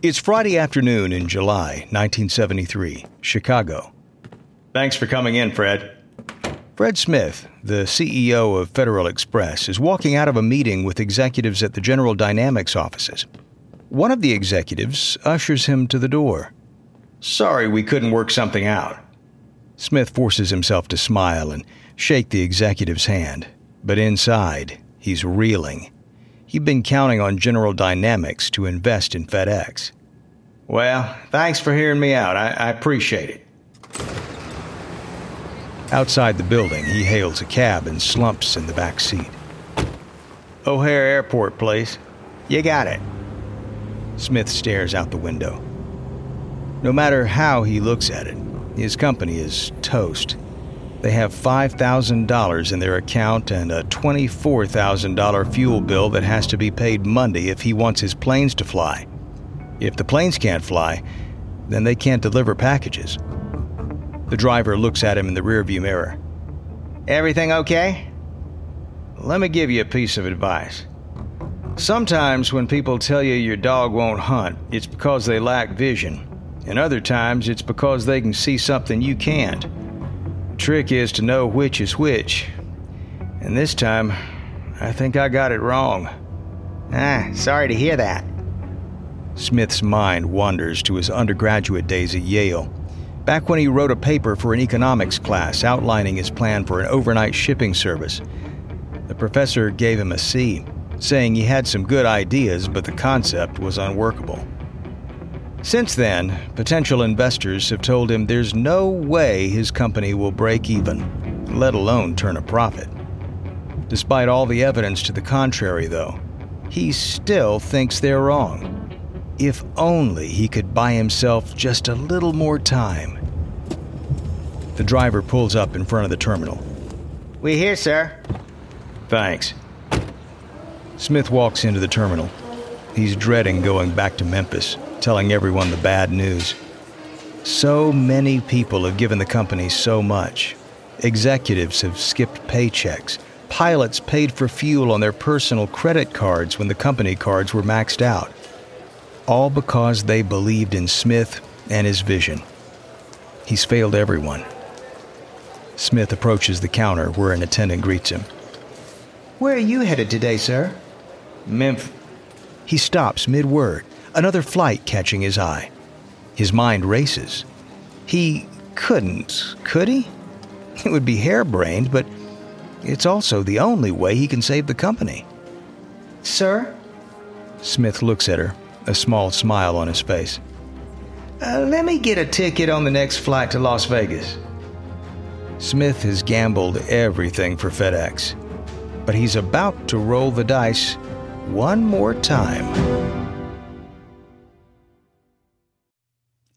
It's Friday afternoon in July 1973, Chicago. Thanks for coming in, Fred. Fred Smith, the CEO of Federal Express, is walking out of a meeting with executives at the General Dynamics offices. One of the executives ushers him to the door. Sorry we couldn't work something out. Smith forces himself to smile and shake the executive's hand, but inside, he's reeling. He'd been counting on General Dynamics to invest in FedEx. Well, thanks for hearing me out. I, I appreciate it. Outside the building, he hails a cab and slumps in the back seat. O'Hare Airport, please. You got it. Smith stares out the window. No matter how he looks at it, his company is toast. They have $5,000 in their account and a $24,000 fuel bill that has to be paid Monday if he wants his planes to fly. If the planes can't fly, then they can't deliver packages. The driver looks at him in the rearview mirror. Everything okay? Let me give you a piece of advice. Sometimes when people tell you your dog won't hunt, it's because they lack vision. And other times it's because they can see something you can't trick is to know which is which. And this time, I think I got it wrong. Ah, sorry to hear that. Smith's mind wanders to his undergraduate days at Yale, back when he wrote a paper for an economics class outlining his plan for an overnight shipping service. The professor gave him a C, saying he had some good ideas, but the concept was unworkable. Since then, potential investors have told him there's no way his company will break even, let alone turn a profit. Despite all the evidence to the contrary, though, he still thinks they're wrong. If only he could buy himself just a little more time. The driver pulls up in front of the terminal. We here, sir. Thanks. Smith walks into the terminal. He's dreading going back to Memphis telling everyone the bad news. So many people have given the company so much. Executives have skipped paychecks. Pilots paid for fuel on their personal credit cards when the company cards were maxed out. All because they believed in Smith and his vision. He's failed everyone. Smith approaches the counter where an attendant greets him. Where are you headed today, sir? Memphis. He stops mid word another flight catching his eye. His mind races. He couldn't, could he? It would be harebrained, but it's also the only way he can save the company. Sir? Smith looks at her, a small smile on his face. Uh, let me get a ticket on the next flight to Las Vegas. Smith has gambled everything for FedEx, but he's about to roll the dice one more time.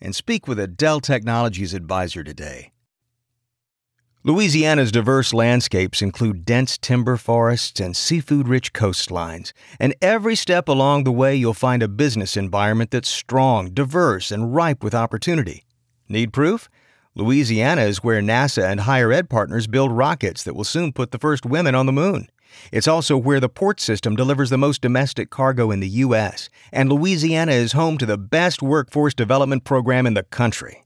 and speak with a Dell Technologies advisor today. Louisiana's diverse landscapes include dense timber forests and seafood rich coastlines, and every step along the way you'll find a business environment that's strong, diverse, and ripe with opportunity. Need proof? Louisiana is where NASA and higher ed partners build rockets that will soon put the first women on the moon. It's also where the port system delivers the most domestic cargo in the U.S., and Louisiana is home to the best workforce development program in the country.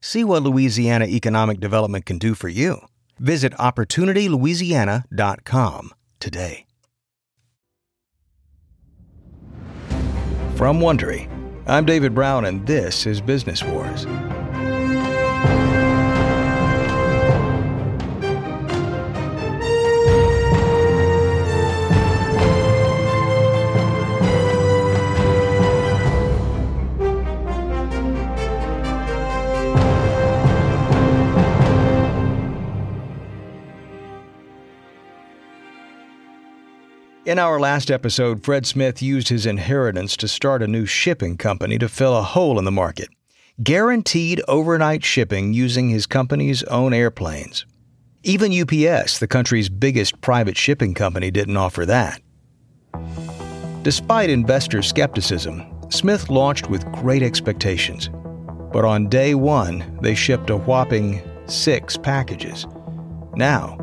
See what Louisiana Economic Development can do for you. Visit OpportunityLouisiana.com today. From Wondery, I'm David Brown, and this is Business Wars. In our last episode, Fred Smith used his inheritance to start a new shipping company to fill a hole in the market. guaranteed overnight shipping using his company's own airplanes. Even UPS, the country's biggest private shipping company, didn't offer that. Despite investor skepticism, Smith launched with great expectations. But on day one, they shipped a whopping six packages. Now,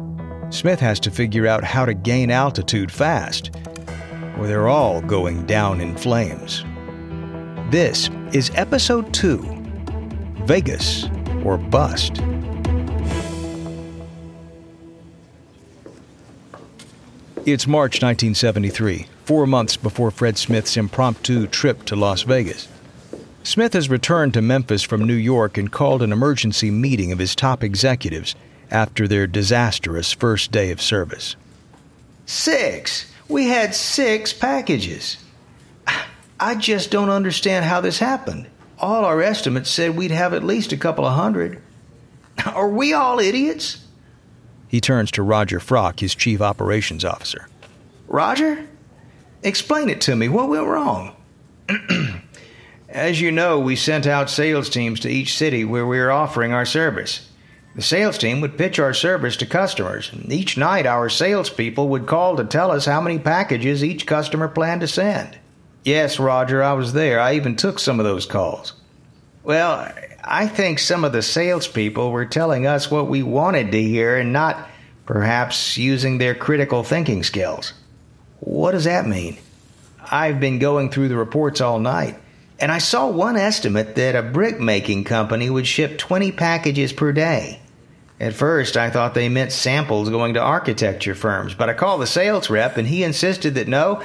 Smith has to figure out how to gain altitude fast, or they're all going down in flames. This is episode two Vegas or Bust. It's March 1973, four months before Fred Smith's impromptu trip to Las Vegas. Smith has returned to Memphis from New York and called an emergency meeting of his top executives after their disastrous first day of service. Six! We had six packages. I just don't understand how this happened. All our estimates said we'd have at least a couple of hundred. Are we all idiots? He turns to Roger Frock, his chief operations officer. Roger, explain it to me. What went wrong? As you know, we sent out sales teams to each city where we are offering our service. The sales team would pitch our service to customers, each night our salespeople would call to tell us how many packages each customer planned to send. Yes, Roger, I was there. I even took some of those calls. Well, I think some of the salespeople were telling us what we wanted to hear and not perhaps using their critical thinking skills. What does that mean? I've been going through the reports all night, and I saw one estimate that a brick making company would ship 20 packages per day. At first, I thought they meant samples going to architecture firms, but I called the sales rep and he insisted that no,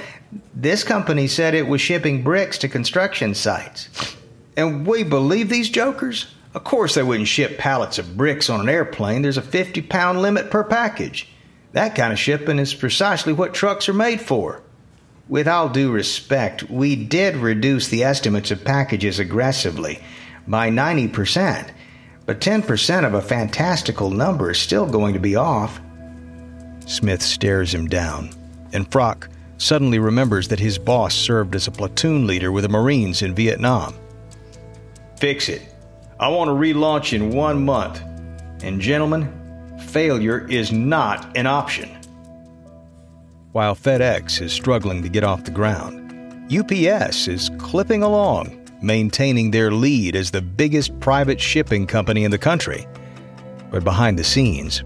this company said it was shipping bricks to construction sites. And we believe these jokers? Of course, they wouldn't ship pallets of bricks on an airplane. There's a 50 pound limit per package. That kind of shipping is precisely what trucks are made for. With all due respect, we did reduce the estimates of packages aggressively by 90%, but 10% of a fantastical number is still going to be off. Smith stares him down, and Frock suddenly remembers that his boss served as a platoon leader with the Marines in Vietnam. Fix it. I want to relaunch in one month. And, gentlemen, failure is not an option. While FedEx is struggling to get off the ground, UPS is clipping along, maintaining their lead as the biggest private shipping company in the country. But behind the scenes,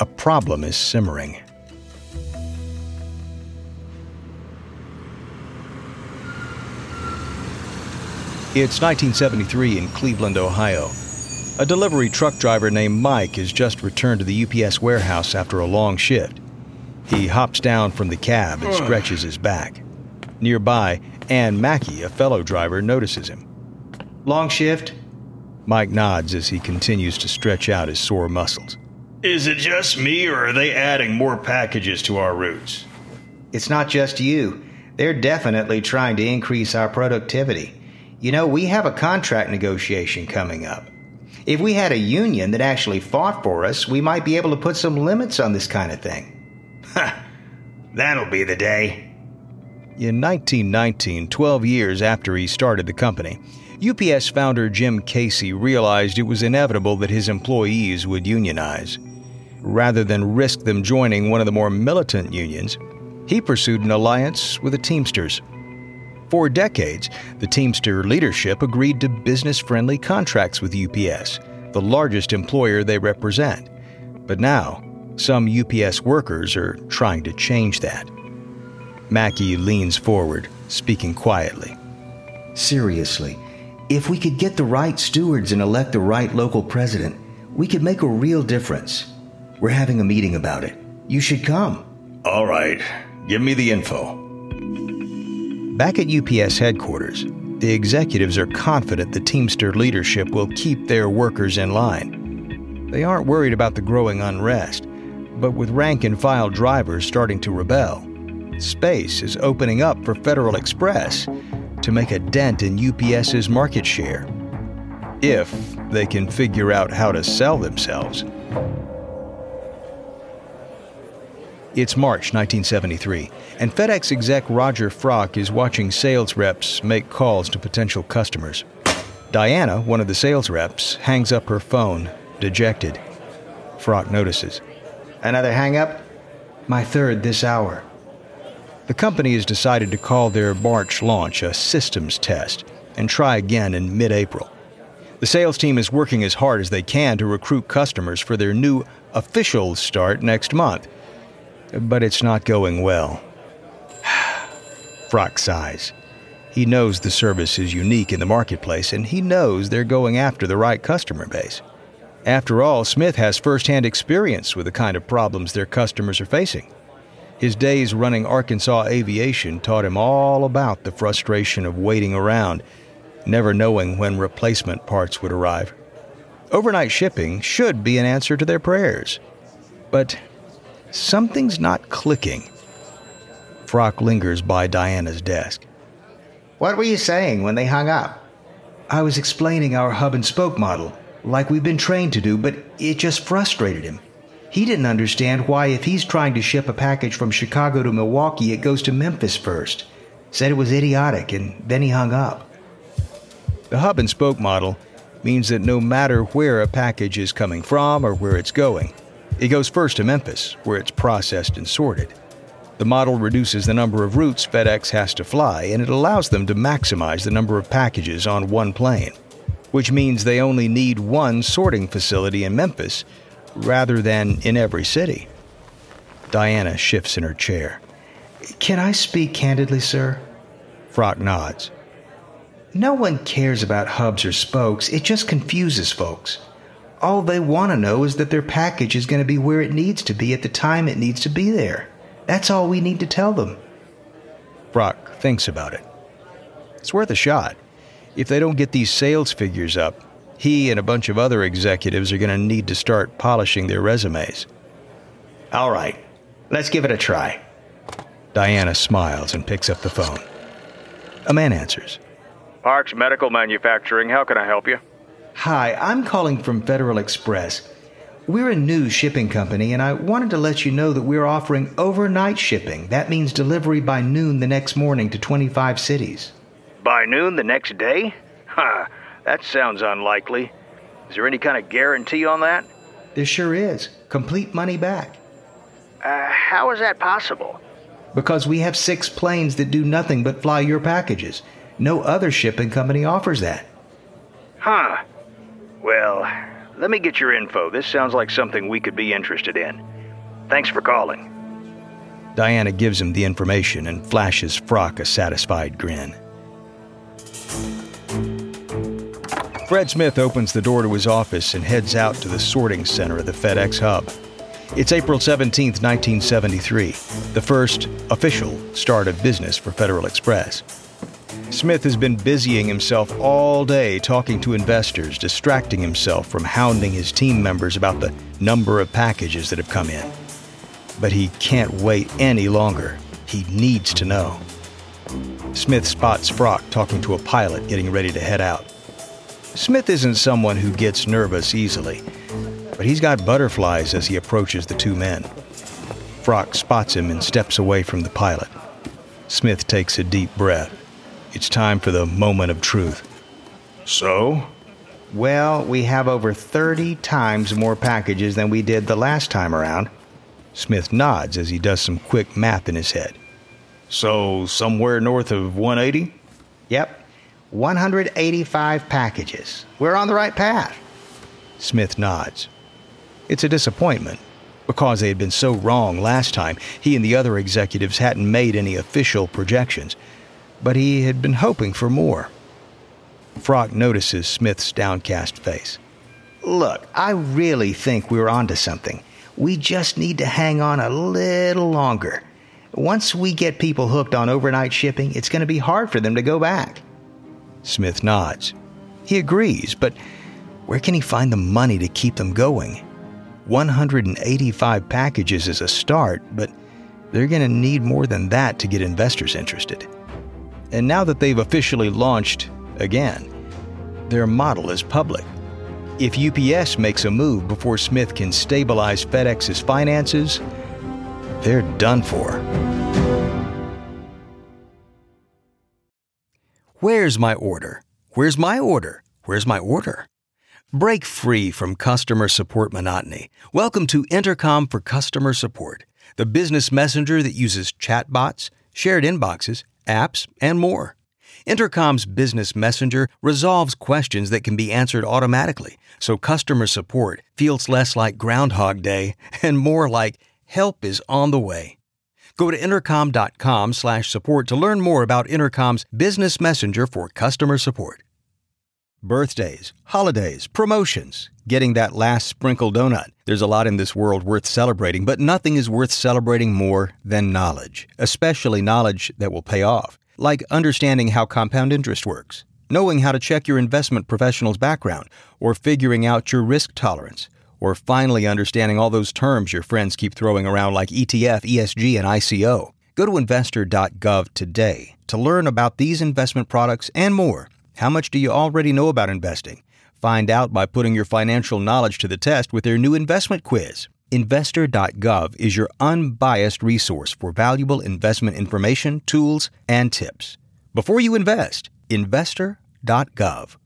a problem is simmering. It's 1973 in Cleveland, Ohio. A delivery truck driver named Mike has just returned to the UPS warehouse after a long shift. He hops down from the cab and stretches his back. Nearby, Ann Mackey, a fellow driver, notices him. Long shift? Mike nods as he continues to stretch out his sore muscles. Is it just me, or are they adding more packages to our routes? It's not just you. They're definitely trying to increase our productivity. You know, we have a contract negotiation coming up. If we had a union that actually fought for us, we might be able to put some limits on this kind of thing. Ha! That'll be the day. In 1919, 12 years after he started the company, UPS founder Jim Casey realized it was inevitable that his employees would unionize. Rather than risk them joining one of the more militant unions, he pursued an alliance with the Teamsters. For decades, the Teamster leadership agreed to business friendly contracts with UPS, the largest employer they represent. But now, some UPS workers are trying to change that. Mackey leans forward, speaking quietly. Seriously, if we could get the right stewards and elect the right local president, we could make a real difference. We're having a meeting about it. You should come. All right, give me the info. Back at UPS headquarters, the executives are confident the Teamster leadership will keep their workers in line. They aren't worried about the growing unrest, but with rank and file drivers starting to rebel, space is opening up for Federal Express to make a dent in UPS's market share. If they can figure out how to sell themselves. It's March 1973, and FedEx exec Roger Frock is watching sales reps make calls to potential customers. Diana, one of the sales reps, hangs up her phone, dejected. Frock notices. Another hang up? My third this hour. The company has decided to call their March launch a systems test and try again in mid April. The sales team is working as hard as they can to recruit customers for their new official start next month. But it's not going well. Frock sighs. He knows the service is unique in the marketplace, and he knows they're going after the right customer base. After all, Smith has firsthand experience with the kind of problems their customers are facing. His days running Arkansas Aviation taught him all about the frustration of waiting around, never knowing when replacement parts would arrive. Overnight shipping should be an answer to their prayers. But something's not clicking. Frock lingers by Diana's desk. What were you saying when they hung up? I was explaining our hub and spoke model, like we've been trained to do, but it just frustrated him. He didn't understand why, if he's trying to ship a package from Chicago to Milwaukee, it goes to Memphis first. Said it was idiotic, and then he hung up. The hub and spoke model means that no matter where a package is coming from or where it's going, it goes first to Memphis, where it's processed and sorted. The model reduces the number of routes FedEx has to fly, and it allows them to maximize the number of packages on one plane, which means they only need one sorting facility in Memphis rather than in every city. Diana shifts in her chair. Can I speak candidly, sir? Frock nods. No one cares about hubs or spokes, it just confuses folks. All they want to know is that their package is going to be where it needs to be at the time it needs to be there. That's all we need to tell them. Frock thinks about it. It's worth a shot. If they don't get these sales figures up, he and a bunch of other executives are going to need to start polishing their resumes. All right, let's give it a try. Diana smiles and picks up the phone. A man answers. Parks Medical Manufacturing, how can I help you? Hi, I'm calling from Federal Express. We're a new shipping company, and I wanted to let you know that we're offering overnight shipping. That means delivery by noon the next morning to 25 cities. By noon the next day? Ha, that sounds unlikely. Is there any kind of guarantee on that? There sure is. Complete money back. Uh, how is that possible? Because we have six planes that do nothing but fly your packages. No other shipping company offers that. Huh. Well, let me get your info. This sounds like something we could be interested in. Thanks for calling. Diana gives him the information and flashes Frock a satisfied grin. Fred Smith opens the door to his office and heads out to the sorting center of the FedEx hub. It's April 17, 1973, the first official start of business for Federal Express. Smith has been busying himself all day talking to investors, distracting himself from hounding his team members about the number of packages that have come in. But he can't wait any longer. He needs to know. Smith spots Frock talking to a pilot getting ready to head out. Smith isn't someone who gets nervous easily, but he's got butterflies as he approaches the two men. Frock spots him and steps away from the pilot. Smith takes a deep breath. It's time for the moment of truth. So? Well, we have over 30 times more packages than we did the last time around. Smith nods as he does some quick math in his head. So, somewhere north of 180? Yep. 185 packages. We're on the right path. Smith nods. It's a disappointment. Because they had been so wrong last time, he and the other executives hadn't made any official projections, but he had been hoping for more. Frock notices Smith's downcast face. Look, I really think we're onto something. We just need to hang on a little longer. Once we get people hooked on overnight shipping, it's going to be hard for them to go back. Smith nods. He agrees, but where can he find the money to keep them going? 185 packages is a start, but they're going to need more than that to get investors interested. And now that they've officially launched again, their model is public. If UPS makes a move before Smith can stabilize FedEx's finances, they're done for. Where's my order? Where's my order? Where's my order? Break free from customer support monotony. Welcome to Intercom for Customer Support, the business messenger that uses chatbots, shared inboxes, apps, and more. Intercom's business messenger resolves questions that can be answered automatically, so customer support feels less like Groundhog Day and more like help is on the way. Go to intercom.com slash support to learn more about Intercom's business messenger for customer support. Birthdays, holidays, promotions, getting that last sprinkle donut. There's a lot in this world worth celebrating, but nothing is worth celebrating more than knowledge, especially knowledge that will pay off, like understanding how compound interest works, knowing how to check your investment professional's background, or figuring out your risk tolerance, or finally understanding all those terms your friends keep throwing around like ETF, ESG, and ICO. Go to investor.gov today to learn about these investment products and more. How much do you already know about investing? Find out by putting your financial knowledge to the test with their new investment quiz. Investor.gov is your unbiased resource for valuable investment information, tools, and tips. Before you invest, investor.gov.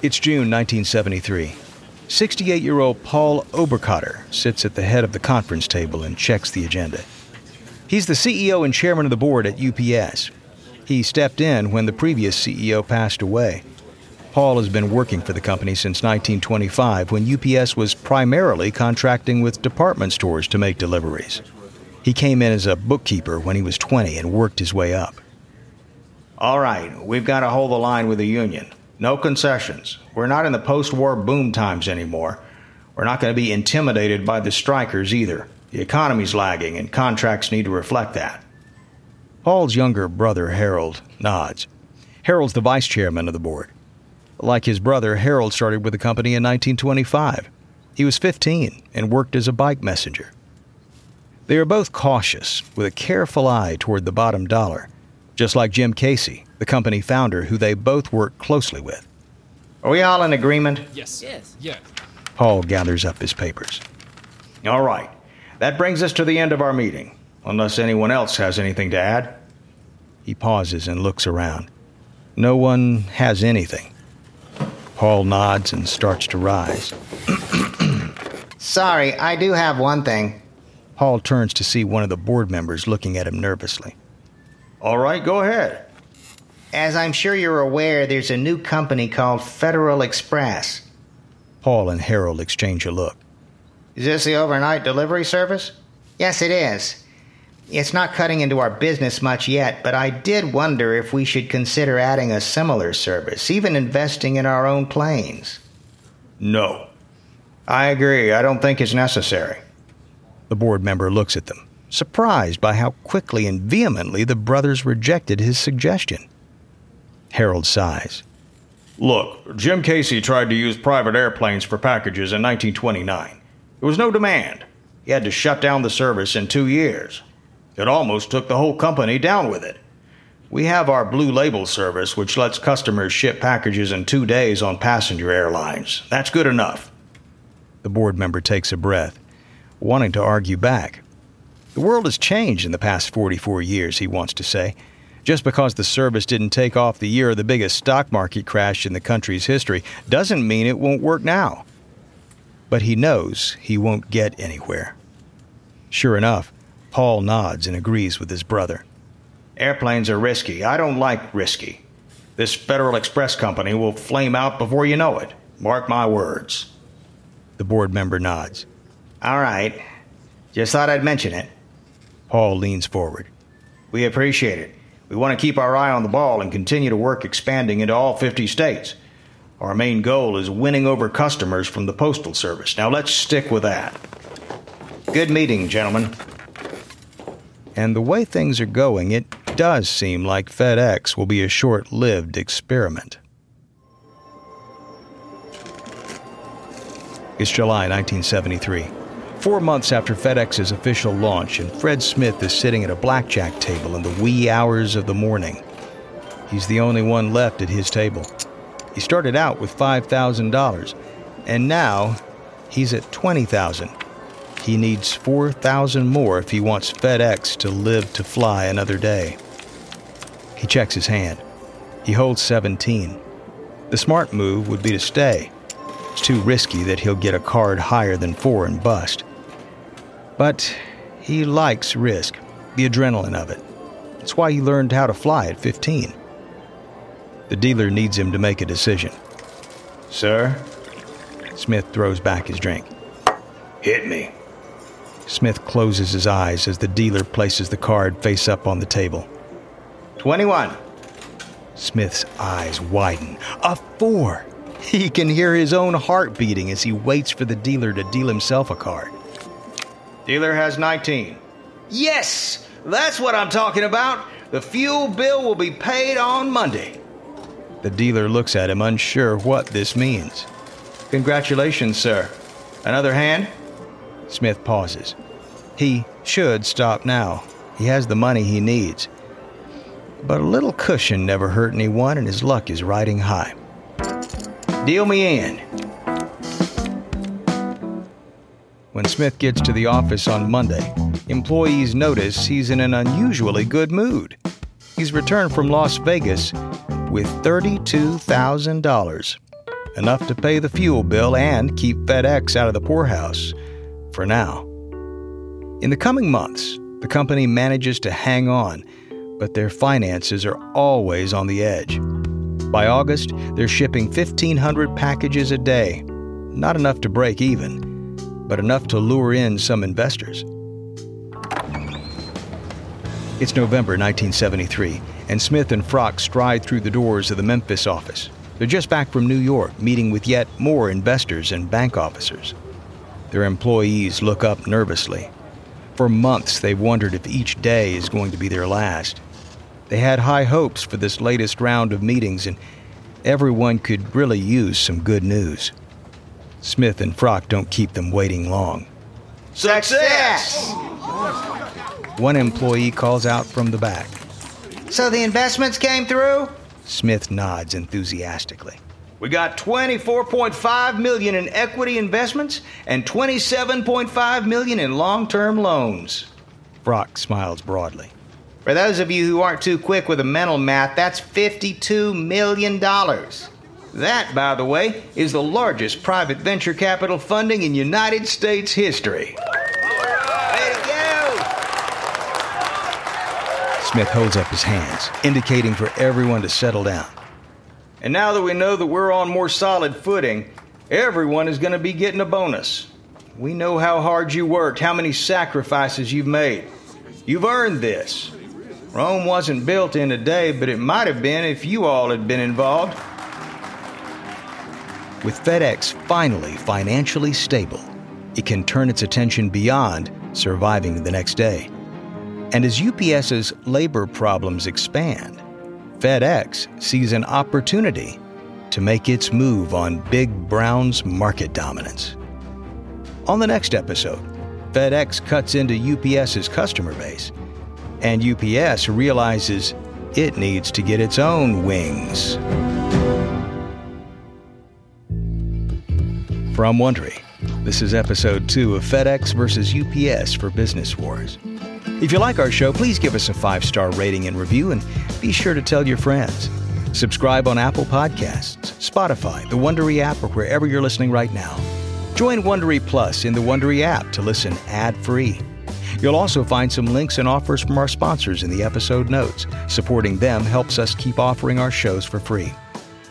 It's June 1973. 68 year old Paul Oberkotter sits at the head of the conference table and checks the agenda. He's the CEO and chairman of the board at UPS. He stepped in when the previous CEO passed away. Paul has been working for the company since 1925 when UPS was primarily contracting with department stores to make deliveries. He came in as a bookkeeper when he was 20 and worked his way up. All right, we've got to hold the line with the union. No concessions. We're not in the post war boom times anymore. We're not going to be intimidated by the strikers either. The economy's lagging, and contracts need to reflect that. Paul's younger brother, Harold, nods. Harold's the vice chairman of the board. Like his brother, Harold started with the company in 1925. He was 15 and worked as a bike messenger. They are both cautious, with a careful eye toward the bottom dollar, just like Jim Casey, the company founder who they both work closely with. Are we all in agreement? Yes. Yes. Yes. Paul gathers up his papers. All right. That brings us to the end of our meeting, unless anyone else has anything to add. He pauses and looks around. No one has anything. Paul nods and starts to rise. Sorry, I do have one thing. Paul turns to see one of the board members looking at him nervously. All right, go ahead. As I'm sure you're aware, there's a new company called Federal Express. Paul and Harold exchange a look. Is this the overnight delivery service? Yes, it is. It's not cutting into our business much yet, but I did wonder if we should consider adding a similar service, even investing in our own planes. No. I agree. I don't think it's necessary. The board member looks at them, surprised by how quickly and vehemently the brothers rejected his suggestion. Harold sighs. Look, Jim Casey tried to use private airplanes for packages in 1929. There was no demand. He had to shut down the service in two years. It almost took the whole company down with it. We have our Blue Label service, which lets customers ship packages in two days on passenger airlines. That's good enough. The board member takes a breath, wanting to argue back. The world has changed in the past 44 years, he wants to say. Just because the service didn't take off the year of the biggest stock market crash in the country's history doesn't mean it won't work now. But he knows he won't get anywhere. Sure enough, Paul nods and agrees with his brother. Airplanes are risky. I don't like risky. This Federal Express company will flame out before you know it. Mark my words. The board member nods. All right. Just thought I'd mention it. Paul leans forward. We appreciate it. We want to keep our eye on the ball and continue to work expanding into all 50 states. Our main goal is winning over customers from the Postal Service. Now let's stick with that. Good meeting, gentlemen. And the way things are going, it does seem like FedEx will be a short lived experiment. It's July 1973. Four months after FedEx's official launch, and Fred Smith is sitting at a blackjack table in the wee hours of the morning. He's the only one left at his table. He started out with $5,000, and now He's at 20,000. He needs 4,000 more if he wants FedEx to live to fly another day. He checks his hand. He holds 17. The smart move would be to stay. It's too risky that he'll get a card higher than 4 and bust. But he likes risk, the adrenaline of it. That's why he learned how to fly at 15. The dealer needs him to make a decision. Sir? Smith throws back his drink. Hit me. Smith closes his eyes as the dealer places the card face up on the table. 21. Smith's eyes widen. A four! He can hear his own heart beating as he waits for the dealer to deal himself a card. Dealer has 19. Yes! That's what I'm talking about. The fuel bill will be paid on Monday. The dealer looks at him, unsure what this means. Congratulations, sir. Another hand? Smith pauses. He should stop now. He has the money he needs. But a little cushion never hurt anyone, and his luck is riding high. Deal me in. When Smith gets to the office on Monday, employees notice he's in an unusually good mood. He's returned from Las Vegas with $32,000, enough to pay the fuel bill and keep FedEx out of the poorhouse for now. In the coming months, the company manages to hang on, but their finances are always on the edge. By August, they're shipping 1,500 packages a day. Not enough to break even, but enough to lure in some investors. It's November 1973, and Smith and Frock stride through the doors of the Memphis office. They're just back from New York, meeting with yet more investors and bank officers. Their employees look up nervously. For months, they've wondered if each day is going to be their last. They had high hopes for this latest round of meetings, and everyone could really use some good news. Smith and Frock don't keep them waiting long. Success! One employee calls out from the back. So the investments came through? Smith nods enthusiastically. We got 24.5 million in equity investments and 27.5 million in long-term loans. Frock smiles broadly. For those of you who aren't too quick with the mental math, that's $52 million. That, by the way, is the largest private venture capital funding in United States history. Way to go! Smith holds up his hands, indicating for everyone to settle down. And now that we know that we're on more solid footing, everyone is going to be getting a bonus. We know how hard you worked, how many sacrifices you've made. You've earned this. Rome wasn't built in a day, but it might have been if you all had been involved. With FedEx finally financially stable, it can turn its attention beyond surviving the next day. And as UPS's labor problems expand, FedEx sees an opportunity to make its move on Big Brown's market dominance. On the next episode, FedEx cuts into UPS's customer base, and UPS realizes it needs to get its own wings. From Wondery, this is episode two of FedEx versus UPS for Business Wars. If you like our show, please give us a five star rating and review, and be sure to tell your friends. Subscribe on Apple Podcasts, Spotify, the Wondery app, or wherever you're listening right now. Join Wondery Plus in the Wondery app to listen ad free. You'll also find some links and offers from our sponsors in the episode notes. Supporting them helps us keep offering our shows for free.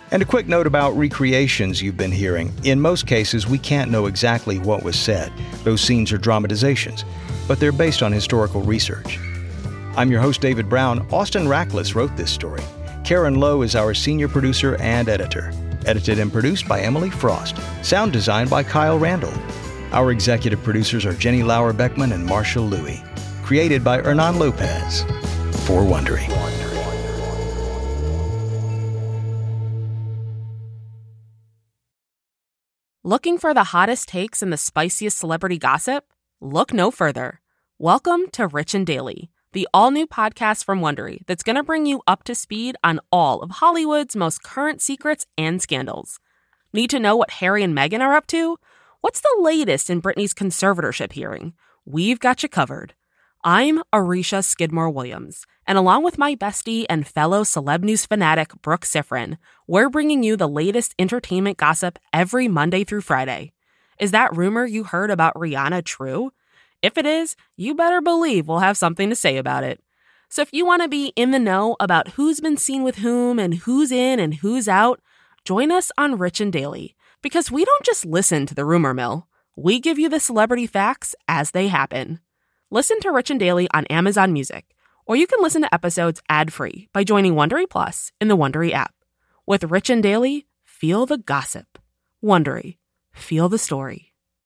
And a quick note about recreations you've been hearing. In most cases, we can't know exactly what was said. Those scenes are dramatizations, but they're based on historical research. I'm your host, David Brown. Austin Rackless wrote this story. Karen Lowe is our senior producer and editor. Edited and produced by Emily Frost. Sound designed by Kyle Randall. Our executive producers are Jenny Lauer Beckman and Marshall Louie. Created by Hernan Lopez. For Wondery. Looking for the hottest takes and the spiciest celebrity gossip? Look no further. Welcome to Rich and Daily, the all new podcast from Wondery that's going to bring you up to speed on all of Hollywood's most current secrets and scandals. Need to know what Harry and Meghan are up to? What's the latest in Britney's conservatorship hearing? We've got you covered. I'm Arisha Skidmore Williams, and along with my bestie and fellow celeb news fanatic Brooke Sifrin, we're bringing you the latest entertainment gossip every Monday through Friday. Is that rumor you heard about Rihanna true? If it is, you better believe we'll have something to say about it. So if you want to be in the know about who's been seen with whom and who's in and who's out, join us on Rich and Daily because we don't just listen to the rumor mill. We give you the celebrity facts as they happen. Listen to Rich and Daily on Amazon Music, or you can listen to episodes ad-free by joining Wondery Plus in the Wondery app. With Rich and Daily, feel the gossip. Wondery, feel the story.